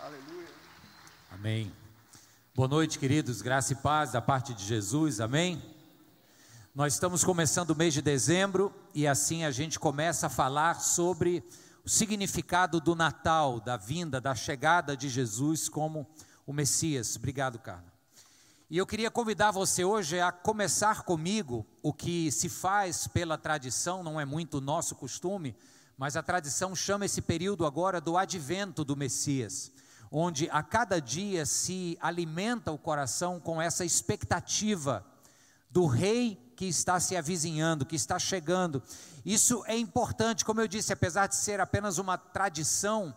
Aleluia. Amém. Boa noite, queridos. Graça e paz da parte de Jesus. Amém. Nós estamos começando o mês de dezembro e assim a gente começa a falar sobre o significado do Natal, da vinda, da chegada de Jesus como o Messias. Obrigado, Carla. E eu queria convidar você hoje a começar comigo o que se faz pela tradição, não é muito nosso costume, mas a tradição chama esse período agora do advento do Messias, onde a cada dia se alimenta o coração com essa expectativa do rei que está se avizinhando, que está chegando. Isso é importante, como eu disse, apesar de ser apenas uma tradição,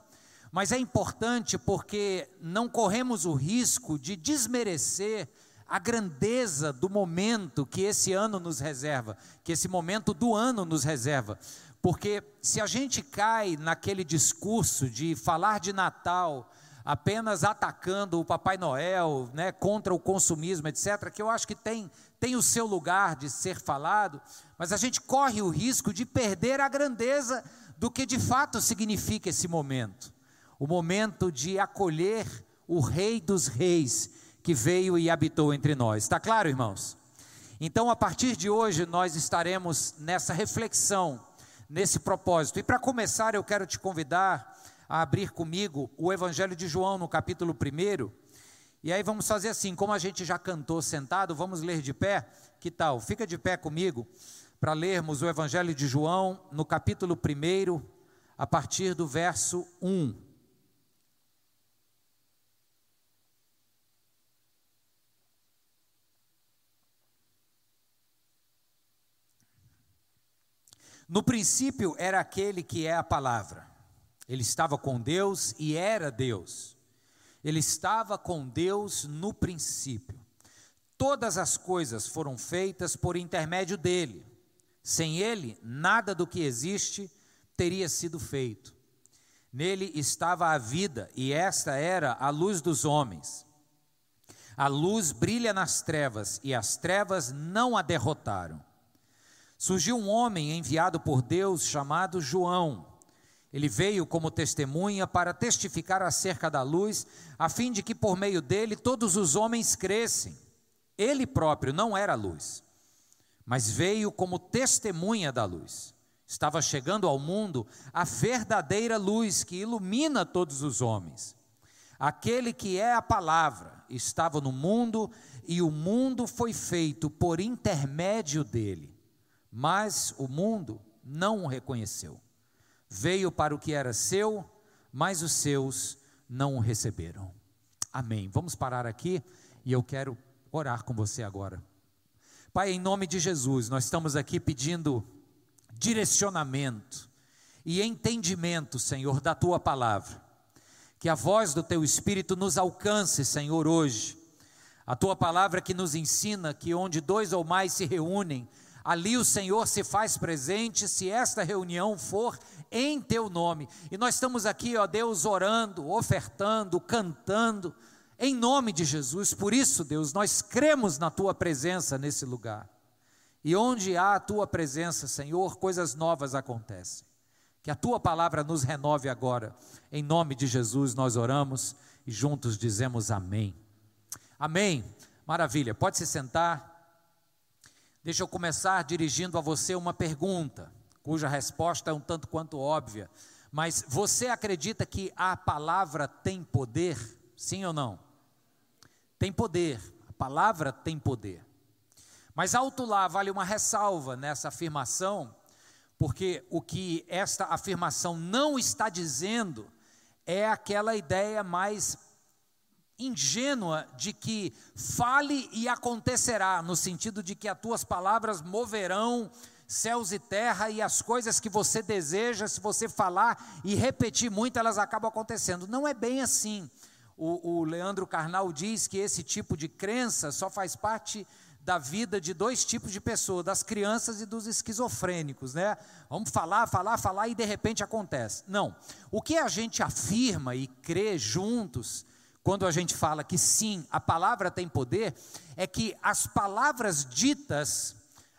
mas é importante porque não corremos o risco de desmerecer a grandeza do momento que esse ano nos reserva, que esse momento do ano nos reserva. Porque se a gente cai naquele discurso de falar de Natal apenas atacando o Papai Noel, né, contra o consumismo, etc., que eu acho que tem, tem o seu lugar de ser falado, mas a gente corre o risco de perder a grandeza do que de fato significa esse momento o momento de acolher o Rei dos Reis que veio e habitou entre nós. Está claro, irmãos? Então, a partir de hoje, nós estaremos nessa reflexão, nesse propósito. E para começar, eu quero te convidar a abrir comigo o Evangelho de João, no capítulo 1. E aí vamos fazer assim, como a gente já cantou sentado, vamos ler de pé? Que tal? Fica de pé comigo para lermos o Evangelho de João, no capítulo 1, a partir do verso 1. No princípio era aquele que é a palavra. Ele estava com Deus e era Deus. Ele estava com Deus no princípio. Todas as coisas foram feitas por intermédio dele. Sem ele, nada do que existe teria sido feito. Nele estava a vida, e esta era a luz dos homens. A luz brilha nas trevas, e as trevas não a derrotaram. Surgiu um homem enviado por Deus chamado João. Ele veio como testemunha para testificar acerca da luz, a fim de que por meio dele todos os homens crescem. Ele próprio não era luz, mas veio como testemunha da luz. Estava chegando ao mundo a verdadeira luz que ilumina todos os homens. Aquele que é a palavra estava no mundo e o mundo foi feito por intermédio dele mas o mundo não o reconheceu. Veio para o que era seu, mas os seus não o receberam. Amém. Vamos parar aqui e eu quero orar com você agora. Pai, em nome de Jesus, nós estamos aqui pedindo direcionamento e entendimento, Senhor, da tua palavra. Que a voz do teu espírito nos alcance, Senhor, hoje. A tua palavra que nos ensina que onde dois ou mais se reúnem, Ali o Senhor se faz presente se esta reunião for em teu nome. E nós estamos aqui, ó Deus, orando, ofertando, cantando, em nome de Jesus. Por isso, Deus, nós cremos na tua presença nesse lugar. E onde há a tua presença, Senhor, coisas novas acontecem. Que a tua palavra nos renove agora. Em nome de Jesus nós oramos e juntos dizemos amém. Amém. Maravilha. Pode se sentar. Deixa eu começar dirigindo a você uma pergunta, cuja resposta é um tanto quanto óbvia. Mas você acredita que a palavra tem poder? Sim ou não? Tem poder, a palavra tem poder. Mas alto lá vale uma ressalva nessa afirmação, porque o que esta afirmação não está dizendo é aquela ideia mais ingênua de que fale e acontecerá, no sentido de que as tuas palavras moverão céus e terra e as coisas que você deseja, se você falar e repetir muito, elas acabam acontecendo. Não é bem assim. O, o Leandro Carnal diz que esse tipo de crença só faz parte da vida de dois tipos de pessoas, das crianças e dos esquizofrênicos, né? Vamos falar, falar, falar e de repente acontece. Não. O que a gente afirma e crê juntos quando a gente fala que sim, a palavra tem poder, é que as palavras ditas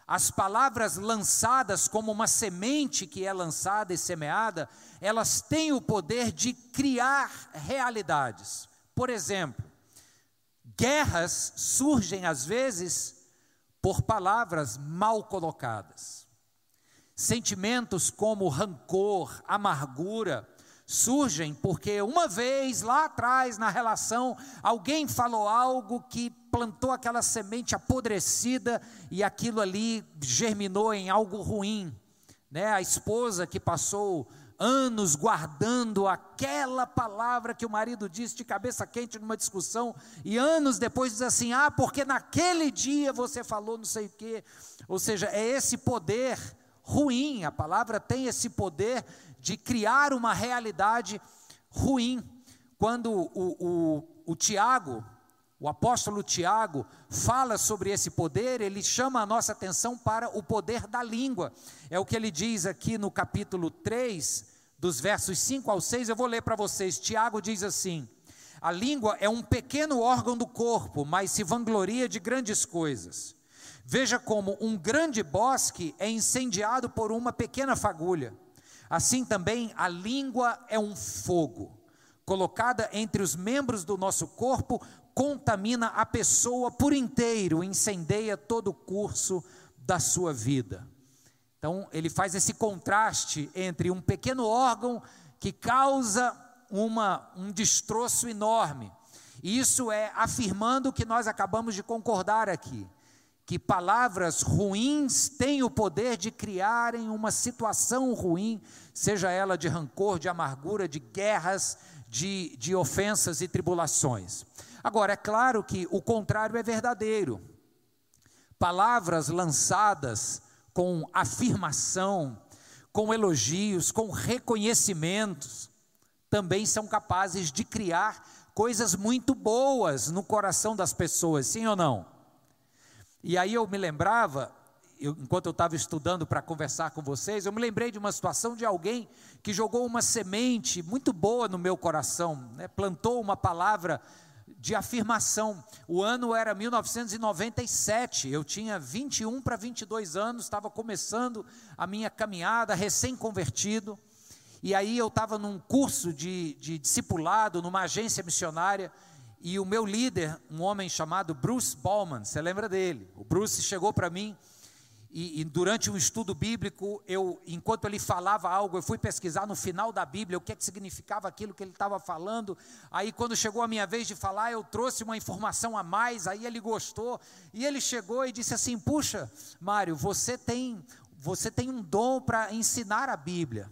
as palavras lançadas como uma semente que é lançada e semeada, elas têm o poder de criar realidades. Por exemplo, guerras surgem às vezes por palavras mal colocadas. Sentimentos como rancor, amargura, surgem porque uma vez lá atrás na relação alguém falou algo que plantou aquela semente apodrecida e aquilo ali germinou em algo ruim, né? A esposa que passou anos guardando aquela palavra que o marido disse de cabeça quente numa discussão e anos depois diz assim: "Ah, porque naquele dia você falou não sei o quê". Ou seja, é esse poder ruim, a palavra tem esse poder de criar uma realidade ruim. Quando o, o, o Tiago, o apóstolo Tiago, fala sobre esse poder, ele chama a nossa atenção para o poder da língua. É o que ele diz aqui no capítulo 3, dos versos 5 ao 6, eu vou ler para vocês. Tiago diz assim: A língua é um pequeno órgão do corpo, mas se vangloria de grandes coisas. Veja como um grande bosque é incendiado por uma pequena fagulha. Assim também a língua é um fogo, colocada entre os membros do nosso corpo, contamina a pessoa por inteiro, incendeia todo o curso da sua vida. Então, ele faz esse contraste entre um pequeno órgão que causa uma, um destroço enorme. E isso é afirmando o que nós acabamos de concordar aqui que palavras ruins têm o poder de criarem uma situação ruim, seja ela de rancor, de amargura, de guerras, de, de ofensas e tribulações. Agora, é claro que o contrário é verdadeiro. Palavras lançadas com afirmação, com elogios, com reconhecimentos, também são capazes de criar coisas muito boas no coração das pessoas, sim ou não? E aí eu me lembrava, eu, enquanto eu estava estudando para conversar com vocês, eu me lembrei de uma situação de alguém que jogou uma semente muito boa no meu coração, né? plantou uma palavra de afirmação. O ano era 1997, eu tinha 21 para 22 anos, estava começando a minha caminhada, recém-convertido. E aí eu estava num curso de, de discipulado, numa agência missionária, e o meu líder, um homem chamado Bruce Ballman, você lembra dele? O Bruce chegou para mim e, e, durante um estudo bíblico, eu, enquanto ele falava algo, eu fui pesquisar no final da Bíblia o que, é que significava aquilo que ele estava falando. Aí, quando chegou a minha vez de falar, eu trouxe uma informação a mais. Aí ele gostou e ele chegou e disse assim: Puxa, Mário, você tem, você tem um dom para ensinar a Bíblia.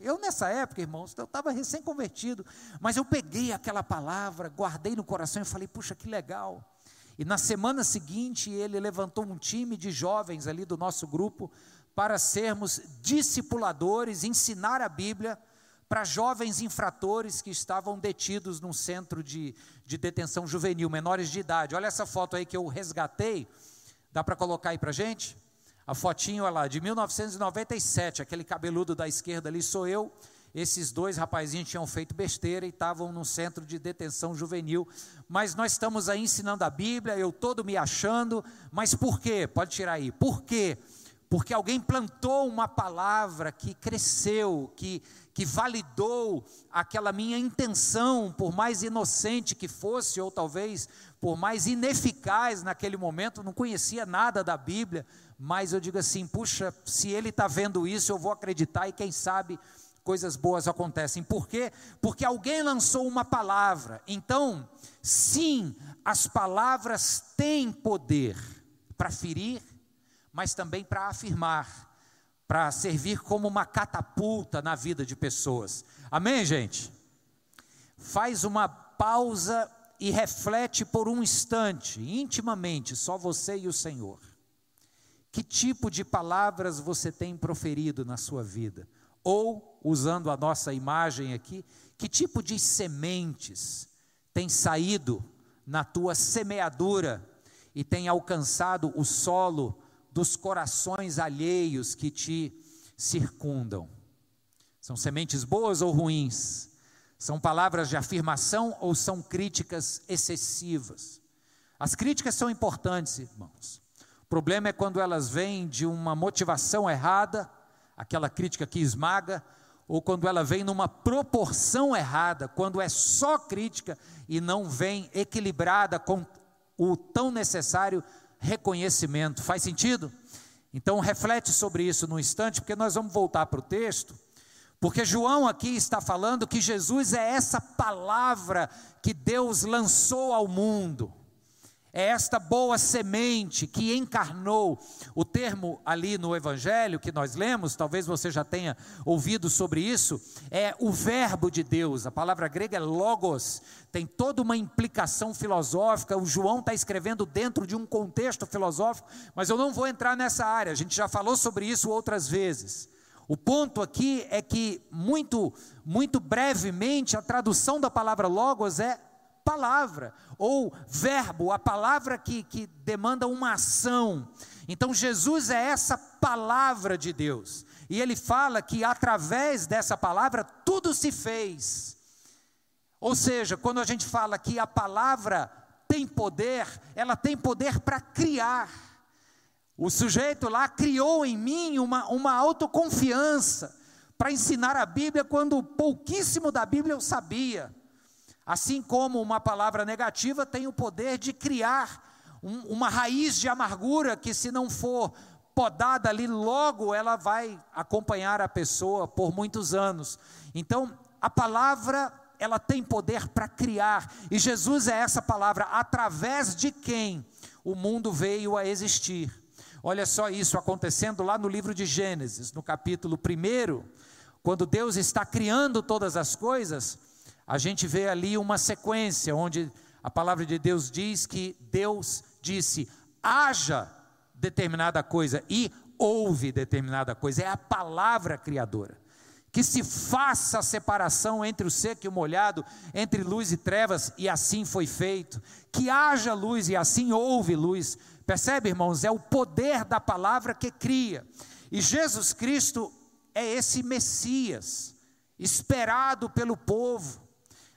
Eu, nessa época, irmãos, eu estava recém-convertido, mas eu peguei aquela palavra, guardei no coração e falei, puxa, que legal. E na semana seguinte, ele levantou um time de jovens ali do nosso grupo para sermos discipuladores, ensinar a Bíblia para jovens infratores que estavam detidos num centro de, de detenção juvenil, menores de idade. Olha essa foto aí que eu resgatei, dá para colocar aí para gente? A fotinho olha lá, de 1997, aquele cabeludo da esquerda ali sou eu. Esses dois rapazinhos tinham feito besteira e estavam no centro de detenção juvenil. Mas nós estamos aí ensinando a Bíblia, eu todo me achando. Mas por quê? Pode tirar aí. Por quê? Porque alguém plantou uma palavra que cresceu, que, que validou aquela minha intenção, por mais inocente que fosse, ou talvez por mais ineficaz naquele momento, não conhecia nada da Bíblia, mas eu digo assim: puxa, se ele está vendo isso, eu vou acreditar e quem sabe coisas boas acontecem. Por quê? Porque alguém lançou uma palavra. Então, sim, as palavras têm poder para ferir, mas também para afirmar, para servir como uma catapulta na vida de pessoas. Amém, gente? Faz uma pausa e reflete por um instante, intimamente, só você e o Senhor. Que tipo de palavras você tem proferido na sua vida? Ou, usando a nossa imagem aqui, que tipo de sementes tem saído na tua semeadura e tem alcançado o solo dos corações alheios que te circundam? São sementes boas ou ruins? São palavras de afirmação ou são críticas excessivas? As críticas são importantes, irmãos problema é quando elas vêm de uma motivação errada, aquela crítica que esmaga, ou quando ela vem numa proporção errada, quando é só crítica e não vem equilibrada com o tão necessário reconhecimento. Faz sentido? Então reflete sobre isso no instante, porque nós vamos voltar para o texto. Porque João aqui está falando que Jesus é essa palavra que Deus lançou ao mundo. É esta boa semente que encarnou. O termo ali no Evangelho que nós lemos, talvez você já tenha ouvido sobre isso, é o Verbo de Deus. A palavra grega é logos, tem toda uma implicação filosófica. O João está escrevendo dentro de um contexto filosófico, mas eu não vou entrar nessa área, a gente já falou sobre isso outras vezes. O ponto aqui é que, muito, muito brevemente, a tradução da palavra logos é palavra, ou verbo, a palavra que, que demanda uma ação. Então, Jesus é essa palavra de Deus, e ele fala que através dessa palavra tudo se fez. Ou seja, quando a gente fala que a palavra tem poder, ela tem poder para criar. O sujeito lá criou em mim uma, uma autoconfiança para ensinar a Bíblia quando pouquíssimo da Bíblia eu sabia. Assim como uma palavra negativa tem o poder de criar um, uma raiz de amargura que, se não for podada ali, logo ela vai acompanhar a pessoa por muitos anos. Então, a palavra, ela tem poder para criar, e Jesus é essa palavra através de quem o mundo veio a existir. Olha só isso acontecendo lá no livro de Gênesis, no capítulo 1, quando Deus está criando todas as coisas, a gente vê ali uma sequência onde a palavra de Deus diz que Deus disse: haja determinada coisa e houve determinada coisa. É a palavra criadora. Que se faça a separação entre o seco e o molhado, entre luz e trevas, e assim foi feito. Que haja luz e assim houve luz. Percebe, irmãos? É o poder da palavra que cria. E Jesus Cristo é esse Messias, esperado pelo povo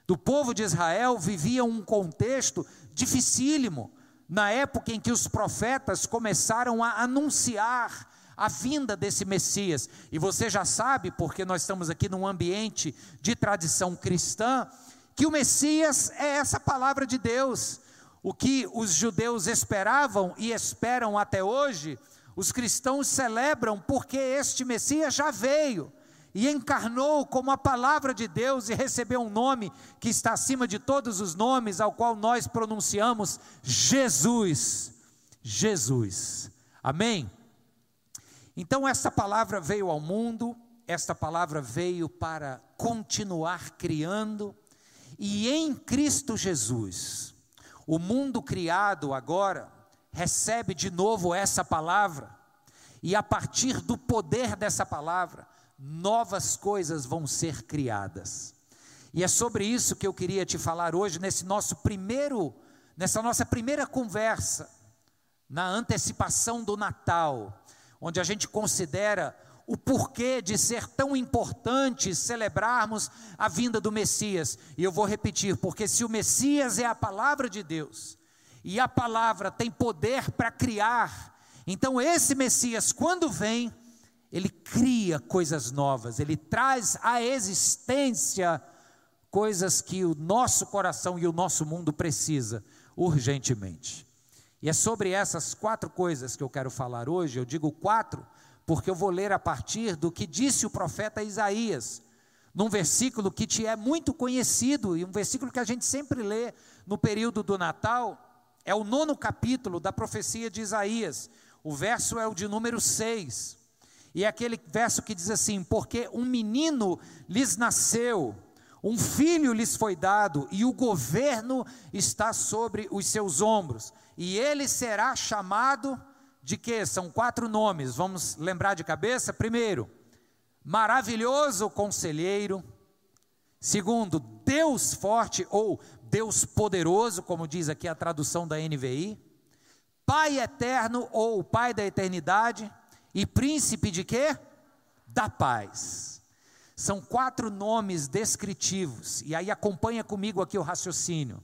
do povo de Israel vivia um contexto dificílimo, na época em que os profetas começaram a anunciar a vinda desse Messias. E você já sabe, porque nós estamos aqui num ambiente de tradição cristã, que o Messias é essa palavra de Deus. O que os judeus esperavam e esperam até hoje, os cristãos celebram porque este Messias já veio e encarnou como a palavra de Deus e recebeu um nome que está acima de todos os nomes, ao qual nós pronunciamos Jesus. Jesus. Amém? Então, essa palavra veio ao mundo, esta palavra veio para continuar criando, e em Cristo Jesus, o mundo criado agora recebe de novo essa palavra, e a partir do poder dessa palavra, novas coisas vão ser criadas. E é sobre isso que eu queria te falar hoje nesse nosso primeiro, nessa nossa primeira conversa, na antecipação do Natal, onde a gente considera o porquê de ser tão importante celebrarmos a vinda do Messias. E eu vou repetir, porque se o Messias é a palavra de Deus, e a palavra tem poder para criar, então esse Messias, quando vem, ele cria coisas novas, ele traz à existência coisas que o nosso coração e o nosso mundo precisa urgentemente. E é sobre essas quatro coisas que eu quero falar hoje. Eu digo quatro porque eu vou ler a partir do que disse o profeta Isaías, num versículo que te é muito conhecido e um versículo que a gente sempre lê no período do Natal. É o nono capítulo da profecia de Isaías. O verso é o de número 6. E é aquele verso que diz assim: Porque um menino lhes nasceu, um filho lhes foi dado, e o governo está sobre os seus ombros, e ele será chamado de quê? São quatro nomes, vamos lembrar de cabeça? Primeiro, maravilhoso conselheiro. Segundo, Deus forte ou Deus poderoso, como diz aqui a tradução da NVI. Pai eterno ou Pai da eternidade e príncipe de quê? Da paz. São quatro nomes descritivos, e aí acompanha comigo aqui o raciocínio.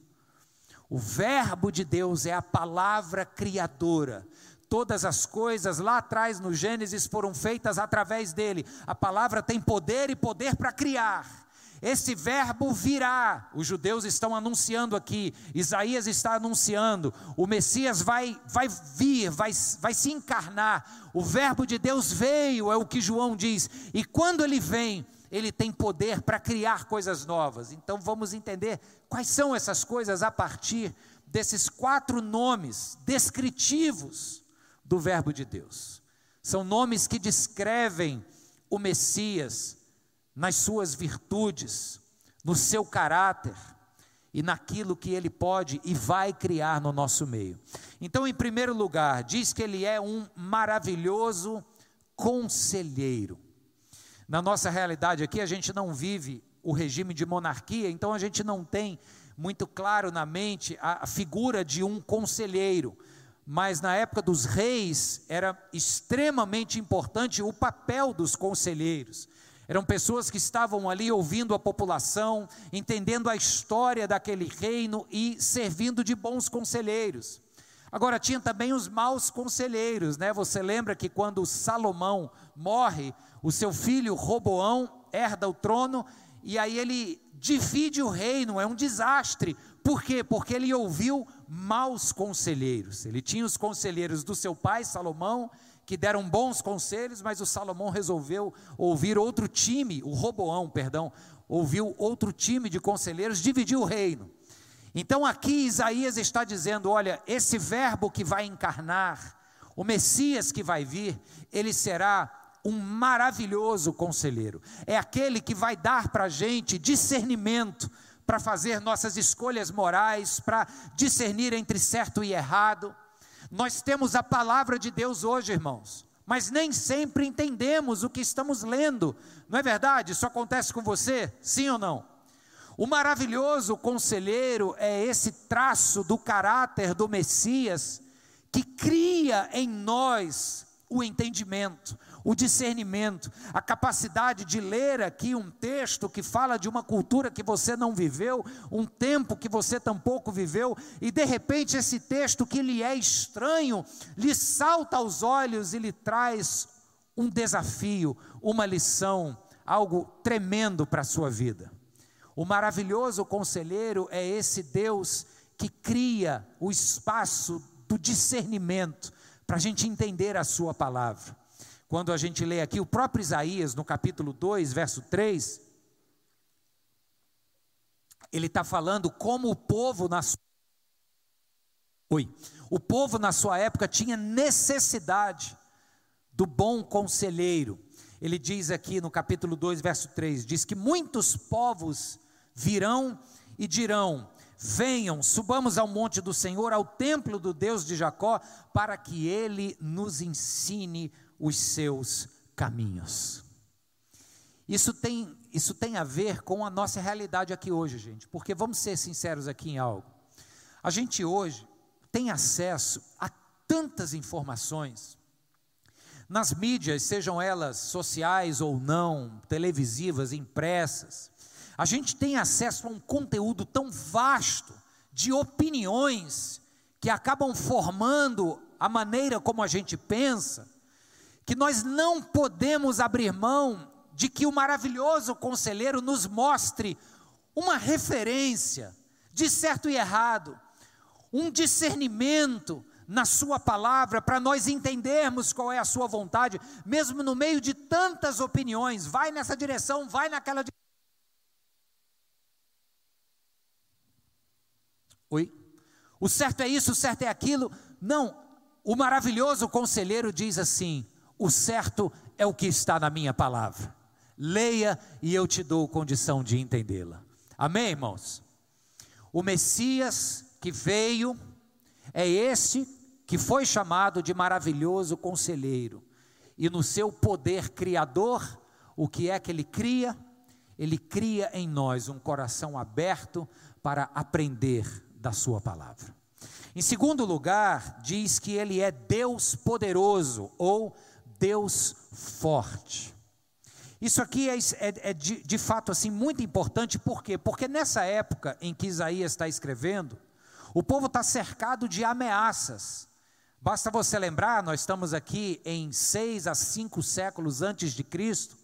O Verbo de Deus é a palavra criadora. Todas as coisas lá atrás no Gênesis foram feitas através dele. A palavra tem poder e poder para criar. Esse verbo virá, os judeus estão anunciando aqui, Isaías está anunciando, o Messias vai, vai vir, vai, vai se encarnar, o verbo de Deus veio, é o que João diz, e quando ele vem, ele tem poder para criar coisas novas. Então vamos entender quais são essas coisas a partir desses quatro nomes descritivos do Verbo de Deus. São nomes que descrevem o Messias nas suas virtudes, no seu caráter e naquilo que ele pode e vai criar no nosso meio. Então, em primeiro lugar, diz que ele é um maravilhoso conselheiro. Na nossa realidade aqui, a gente não vive o regime de monarquia, então a gente não tem muito claro na mente a, figura de um conselheiro. Mas na época dos reis era extremamente importante o papel dos conselheiros. Eram pessoas que estavam ali ouvindo a população, entendendo a história daquele reino e servindo de bons conselheiros. Agora tinha também os maus conselheiros, né? Você lembra que quando Salomão morre, o seu filho Roboão herda o trono e aí ele divide o reino, é um desastre. Por quê? Porque ele ouviu maus conselheiros. Ele tinha os conselheiros do seu pai Salomão, que deram bons conselhos, mas o Salomão resolveu ouvir outro time, o Roboão, perdão, ouviu outro time de conselheiros, dividiu o reino. Então aqui Isaías está dizendo: olha, esse verbo que vai encarnar, o Messias que vai vir, ele será um maravilhoso conselheiro, é aquele que vai dar para a gente discernimento para fazer nossas escolhas morais, para discernir entre certo e errado. Nós temos a palavra de Deus hoje, irmãos, mas nem sempre entendemos o que estamos lendo, não é verdade? Isso acontece com você, sim ou não? O maravilhoso conselheiro é esse traço do caráter do Messias que cria em nós o entendimento, o discernimento, a capacidade de ler aqui um texto que fala de uma cultura que você não viveu, um tempo que você tampouco viveu, e de repente esse texto que lhe é estranho, lhe salta aos olhos e lhe traz um desafio, uma lição, algo tremendo para a sua vida. O maravilhoso conselheiro é esse Deus que cria o espaço do discernimento para a gente entender a Sua palavra. Quando a gente lê aqui o próprio Isaías, no capítulo 2, verso 3, ele está falando como o povo na sua. Oi. O povo na sua época tinha necessidade do bom conselheiro. Ele diz aqui no capítulo 2, verso 3: diz que muitos povos virão e dirão: Venham, subamos ao monte do Senhor, ao templo do Deus de Jacó, para que ele nos ensine os seus caminhos. Isso tem, isso tem a ver com a nossa realidade aqui hoje, gente, porque vamos ser sinceros aqui em algo. A gente hoje tem acesso a tantas informações, nas mídias, sejam elas sociais ou não, televisivas, impressas, a gente tem acesso a um conteúdo tão vasto de opiniões que acabam formando a maneira como a gente pensa, que nós não podemos abrir mão de que o maravilhoso conselheiro nos mostre uma referência de certo e errado, um discernimento na Sua palavra para nós entendermos qual é a Sua vontade, mesmo no meio de tantas opiniões. Vai nessa direção, vai naquela direção. Oi? O certo é isso, o certo é aquilo. Não, o maravilhoso conselheiro diz assim: o certo é o que está na minha palavra. Leia e eu te dou condição de entendê-la. Amém, irmãos? O Messias que veio é esse que foi chamado de maravilhoso conselheiro. E no seu poder criador, o que é que ele cria? Ele cria em nós um coração aberto para aprender da sua palavra. Em segundo lugar, diz que ele é Deus poderoso ou Deus forte. Isso aqui é, é, é de, de, fato assim muito importante, por quê? Porque nessa época em que Isaías está escrevendo, o povo está cercado de ameaças. Basta você lembrar, nós estamos aqui em seis a cinco séculos antes de Cristo,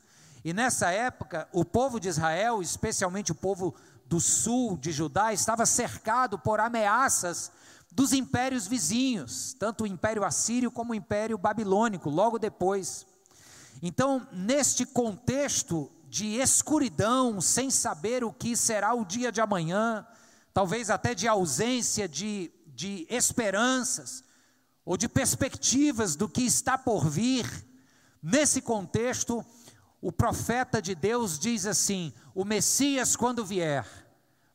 e nessa época o povo de Israel, especialmente o povo do sul de Judá, estava cercado por ameaças dos impérios vizinhos, tanto o Império Assírio como o Império Babilônico, logo depois. Então, neste contexto de escuridão, sem saber o que será o dia de amanhã, talvez até de ausência de, de esperanças, ou de perspectivas do que está por vir, nesse contexto, o profeta de Deus diz assim: o Messias, quando vier,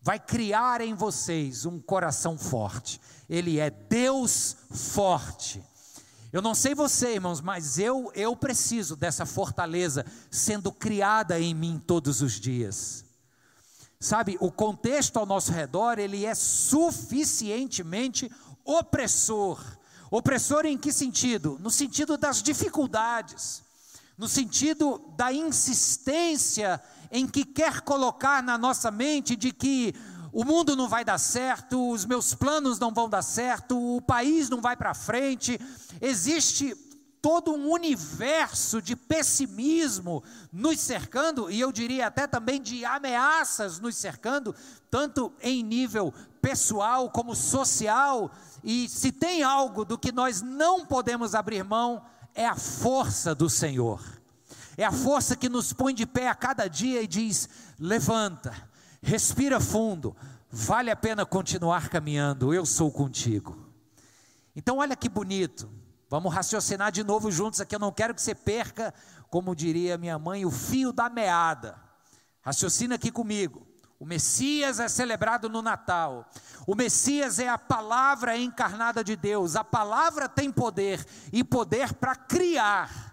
vai criar em vocês um coração forte. Ele é Deus forte. Eu não sei você, irmãos, mas eu eu preciso dessa fortaleza sendo criada em mim todos os dias. Sabe, o contexto ao nosso redor, ele é suficientemente opressor. Opressor em que sentido? No sentido das dificuldades, no sentido da insistência em que quer colocar na nossa mente de que o mundo não vai dar certo, os meus planos não vão dar certo, o país não vai para frente. Existe todo um universo de pessimismo nos cercando, e eu diria até também de ameaças nos cercando, tanto em nível pessoal como social. E se tem algo do que nós não podemos abrir mão, é a força do Senhor. É a força que nos põe de pé a cada dia e diz: levanta respira fundo, vale a pena continuar caminhando, eu sou contigo. Então, olha que bonito, vamos raciocinar de novo juntos aqui. Eu não quero que você perca, como diria minha mãe, o fio da meada. Raciocina aqui comigo. O Messias é celebrado no Natal. O Messias é a palavra encarnada de Deus. A palavra tem poder e poder para criar.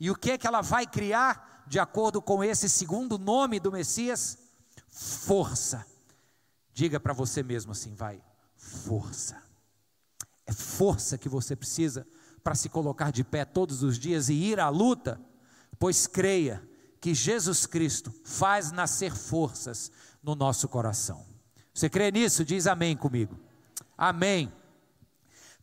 E o que é que ela vai criar? De acordo com esse segundo nome do Messias, força. Diga para você mesmo assim, vai, força. É força que você precisa para se colocar de pé todos os dias e ir à luta, pois creia que Jesus Cristo faz nascer forças no nosso coração. Você crê nisso? Diz amém comigo. Amém.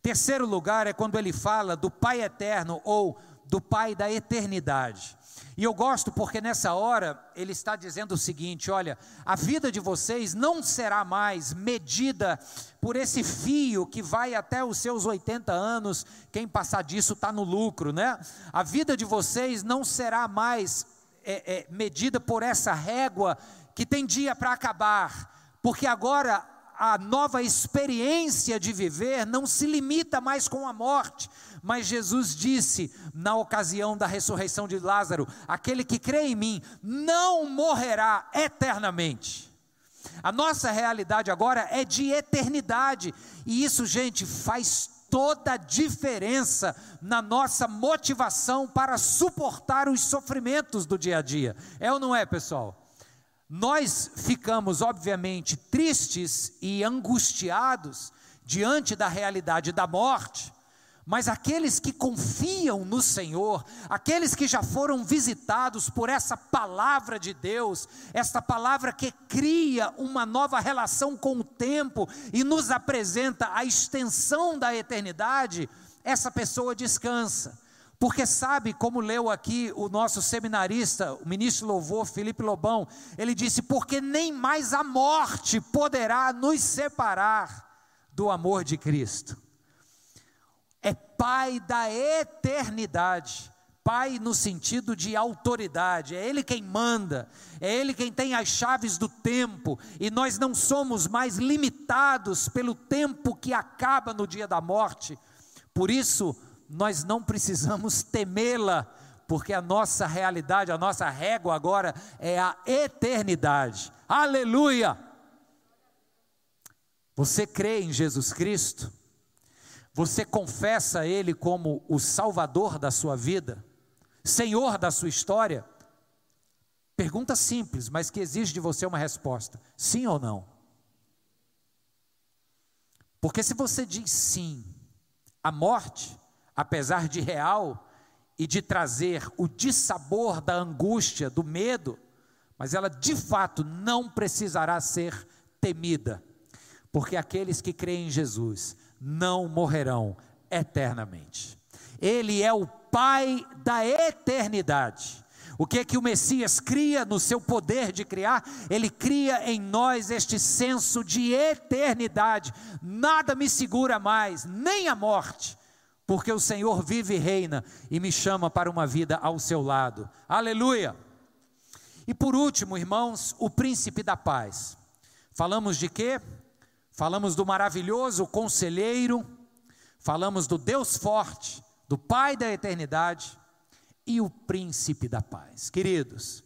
Terceiro lugar é quando ele fala do Pai eterno ou do Pai da eternidade. E eu gosto porque nessa hora ele está dizendo o seguinte: olha, a vida de vocês não será mais medida por esse fio que vai até os seus 80 anos, quem passar disso está no lucro, né? A vida de vocês não será mais é, é, medida por essa régua que tem dia para acabar, porque agora a nova experiência de viver não se limita mais com a morte, mas Jesus disse na ocasião da ressurreição de Lázaro: aquele que crê em mim não morrerá eternamente. A nossa realidade agora é de eternidade, e isso, gente, faz toda a diferença na nossa motivação para suportar os sofrimentos do dia a dia. É ou não é, pessoal? Nós ficamos, obviamente, tristes e angustiados diante da realidade da morte, mas aqueles que confiam no Senhor, aqueles que já foram visitados por essa palavra de Deus, esta palavra que cria uma nova relação com o tempo e nos apresenta a extensão da eternidade, essa pessoa descansa porque sabe, como leu aqui o nosso seminarista, o ministro louvor Felipe Lobão, ele disse: porque nem mais a morte poderá nos separar do amor de Cristo. É Pai da eternidade, Pai no sentido de autoridade, é Ele quem manda, é Ele quem tem as chaves do tempo, e nós não somos mais limitados pelo tempo que acaba no dia da morte, por isso, nós não precisamos temê-la, porque a nossa realidade, a nossa régua agora é a eternidade. Aleluia! Você crê em Jesus Cristo? Você confessa Ele como o Salvador da sua vida, Senhor da sua história? Pergunta simples, mas que exige de você uma resposta: sim ou não? Porque se você diz sim, a morte apesar de real e de trazer o dissabor da angústia, do medo, mas ela de fato não precisará ser temida, porque aqueles que creem em Jesus não morrerão eternamente. Ele é o Pai da eternidade. O que é que o Messias cria no seu poder de criar? Ele cria em nós este senso de eternidade. Nada me segura mais, nem a morte, porque o Senhor vive e reina e me chama para uma vida ao seu lado. Aleluia! E por último, irmãos, o príncipe da paz. Falamos de quê? Falamos do maravilhoso conselheiro, falamos do Deus forte, do Pai da eternidade e o príncipe da paz. Queridos,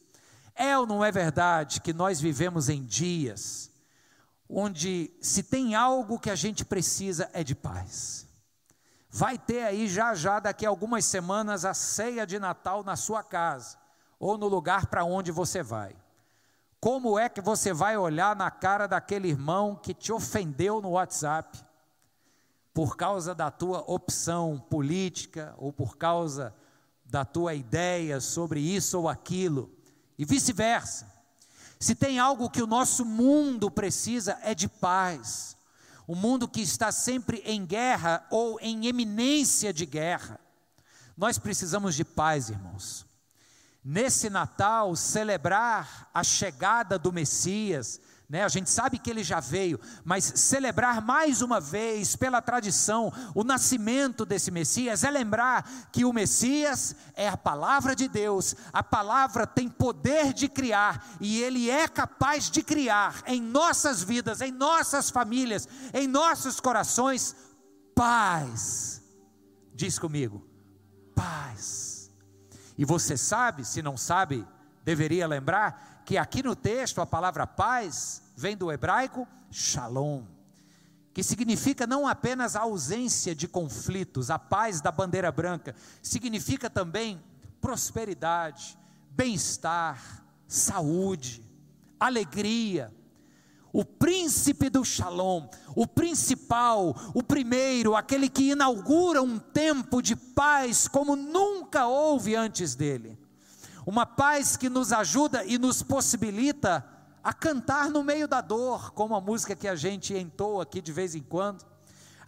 é ou não é verdade que nós vivemos em dias onde se tem algo que a gente precisa é de paz. Vai ter aí já já daqui a algumas semanas a ceia de Natal na sua casa ou no lugar para onde você vai. Como é que você vai olhar na cara daquele irmão que te ofendeu no WhatsApp por causa da tua opção política ou por causa da tua ideia sobre isso ou aquilo, e vice-versa. Se tem algo que o nosso mundo precisa é de paz. O mundo que está sempre em guerra ou em eminência de guerra. Nós precisamos de paz, irmãos. Nesse Natal, celebrar a chegada do Messias, né? A gente sabe que ele já veio, mas celebrar mais uma vez, pela tradição, o nascimento desse Messias, é lembrar que o Messias é a palavra de Deus, a palavra tem poder de criar, e ele é capaz de criar em nossas vidas, em nossas famílias, em nossos corações, paz. Diz comigo, paz. E você sabe, se não sabe, deveria lembrar, que aqui no texto a palavra paz vem do hebraico shalom, que significa não apenas a ausência de conflitos, a paz da bandeira branca, significa também prosperidade, bem-estar, saúde, alegria. O príncipe do shalom, o principal, o primeiro, aquele que inaugura um tempo de paz como nunca houve antes dele. Uma paz que nos ajuda e nos possibilita a cantar no meio da dor, como a música que a gente entoa aqui de vez em quando,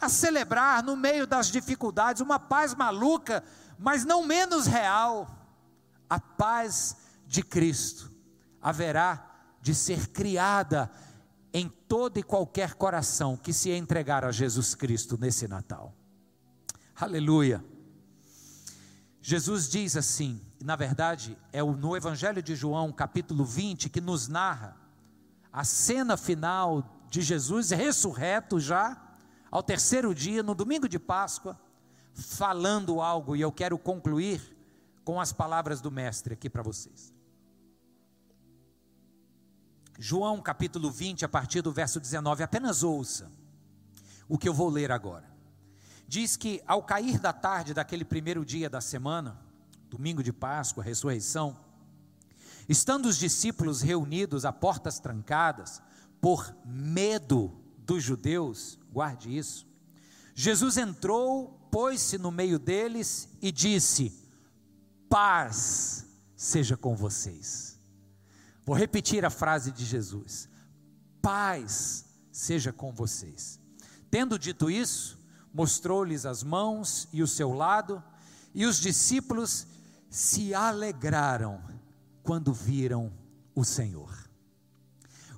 a celebrar no meio das dificuldades uma paz maluca, mas não menos real, a paz de Cristo haverá de ser criada em todo e qualquer coração que se entregar a Jesus Cristo nesse Natal. Aleluia. Jesus diz assim, na verdade, é no Evangelho de João, capítulo 20, que nos narra a cena final de Jesus ressurreto já, ao terceiro dia, no domingo de Páscoa, falando algo, e eu quero concluir com as palavras do Mestre aqui para vocês. João capítulo 20, a partir do verso 19, apenas ouça o que eu vou ler agora. Diz que ao cair da tarde daquele primeiro dia da semana, domingo de Páscoa, ressurreição, Estando os discípulos reunidos a portas trancadas, por medo dos judeus, guarde isso, Jesus entrou, pôs-se no meio deles e disse: Paz seja com vocês. Vou repetir a frase de Jesus: Paz seja com vocês. Tendo dito isso, mostrou-lhes as mãos e o seu lado, e os discípulos se alegraram quando viram o Senhor.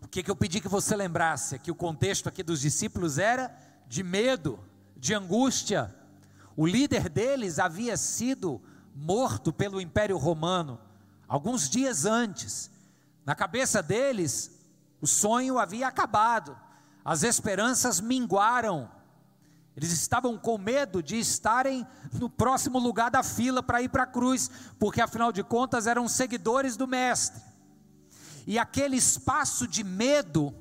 O que, que eu pedi que você lembrasse? É que o contexto aqui dos discípulos era de medo, de angústia. O líder deles havia sido morto pelo Império Romano alguns dias antes. Na cabeça deles, o sonho havia acabado, as esperanças minguaram. Eles estavam com medo de estarem no próximo lugar da fila para ir para a cruz, porque afinal de contas eram seguidores do Mestre. E aquele espaço de medo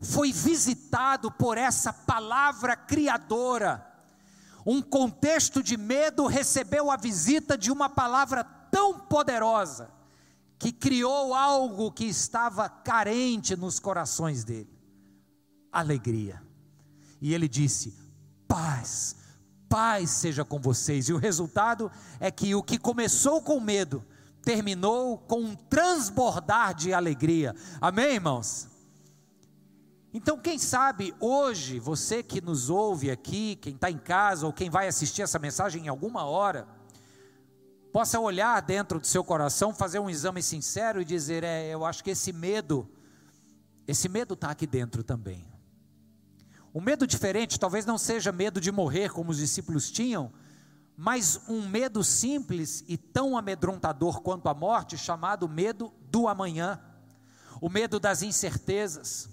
foi visitado por essa palavra criadora. Um contexto de medo recebeu a visita de uma palavra tão poderosa que criou algo que estava carente nos corações dele: alegria. E ele disse: paz, paz seja com vocês. E o resultado é que o que começou com medo, terminou com um transbordar de alegria. Amém, irmãos? Então, quem sabe hoje, você que nos ouve aqui, quem está em casa ou quem vai assistir essa mensagem em alguma hora, possa olhar dentro do seu coração, fazer um exame sincero e dizer: é, eu acho que esse medo, esse medo está aqui dentro também. Um medo diferente, talvez não seja medo de morrer como os discípulos tinham, mas um medo simples e tão amedrontador quanto a morte, chamado medo do amanhã, o medo das incertezas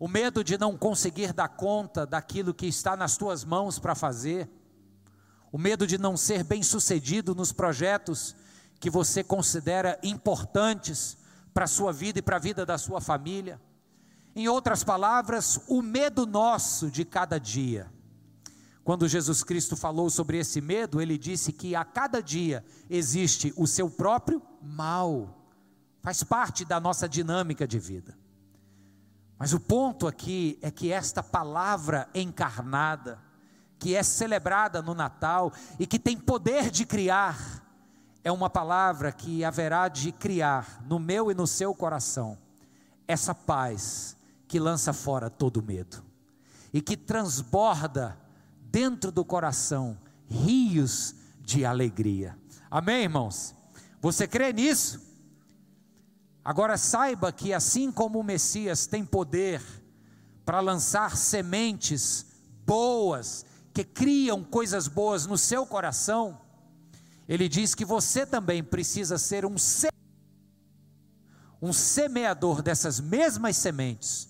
o medo de não conseguir dar conta daquilo que está nas tuas mãos para fazer, o medo de não ser bem sucedido nos projetos que você considera importantes para a sua vida e para a vida da sua família. Em outras palavras, o medo nosso de cada dia. Quando Jesus Cristo falou sobre esse medo, ele disse que a cada dia existe o seu próprio mal, faz parte da nossa dinâmica de vida. Mas o ponto aqui é que esta palavra encarnada, que é celebrada no Natal e que tem poder de criar, é uma palavra que haverá de criar no meu e no seu coração essa paz que lança fora todo medo e que transborda dentro do coração rios de alegria. Amém, irmãos? Você crê nisso? Agora saiba que assim como o Messias tem poder para lançar sementes boas, que criam coisas boas no seu coração, ele diz que você também precisa ser um, um semeador dessas mesmas sementes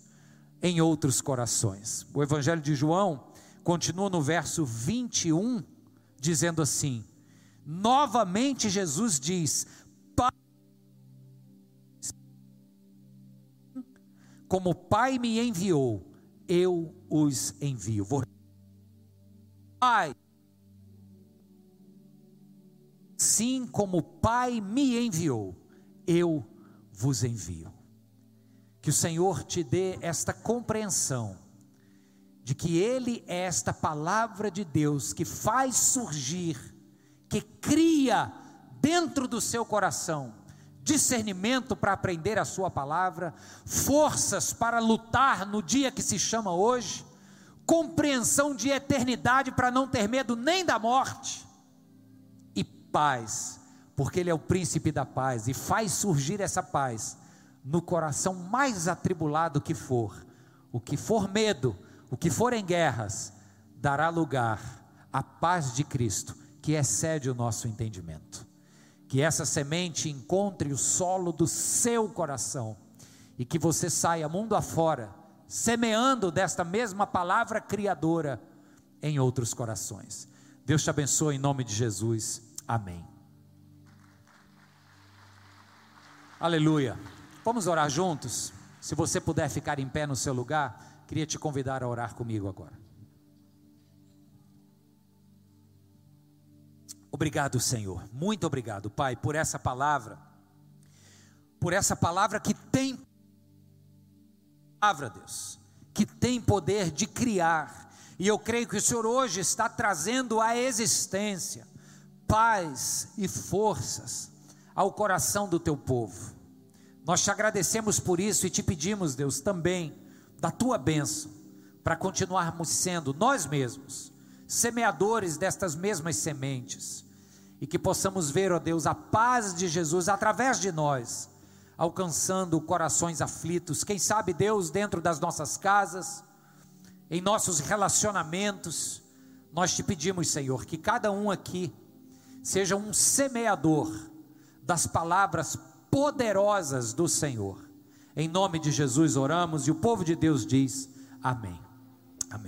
em outros corações. O Evangelho de João continua no verso 21, dizendo assim: Novamente Jesus diz: como o Pai me enviou, eu os envio. Vou... Pai, sim como o Pai me enviou, eu vos envio. Que o Senhor te dê esta compreensão de que Ele é esta palavra de Deus que faz surgir, que cria dentro do seu coração discernimento para aprender a Sua palavra, forças para lutar no dia que se chama hoje, compreensão de eternidade para não ter medo nem da morte, e paz, porque Ele é o príncipe da paz e faz surgir essa paz no coração mais atribulado que for. O que for medo, o que for em guerras, dará lugar à paz de Cristo, que excede o nosso entendimento que essa semente encontre o solo do seu coração e que você saia mundo afora, semeando desta mesma palavra criadora em outros corações. Deus te abençoe em nome de Jesus. Amém. Aleluia. Vamos orar juntos? Se você puder ficar em pé no seu lugar, queria te convidar a orar comigo agora. Obrigado, Senhor. Muito obrigado, Pai, por essa palavra. Por essa palavra que tem palavra, Deus, que tem poder de criar. E eu creio que o Senhor hoje está trazendo à existência paz e forças ao coração do teu povo. Nós te agradecemos por isso e te pedimos, Deus, também da tua bênção para continuarmos sendo nós mesmos semeadores destas mesmas sementes, e que possamos ver, ó Deus, a paz de Jesus através de nós, alcançando corações aflitos, quem sabe, Deus, dentro das nossas casas, em nossos relacionamentos, nós te pedimos, Senhor, que cada um aqui seja um semeador das palavras poderosas do Senhor. Em nome de Jesus oramos e o povo de Deus diz: Amém. Amém.